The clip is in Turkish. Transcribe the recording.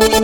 Müzik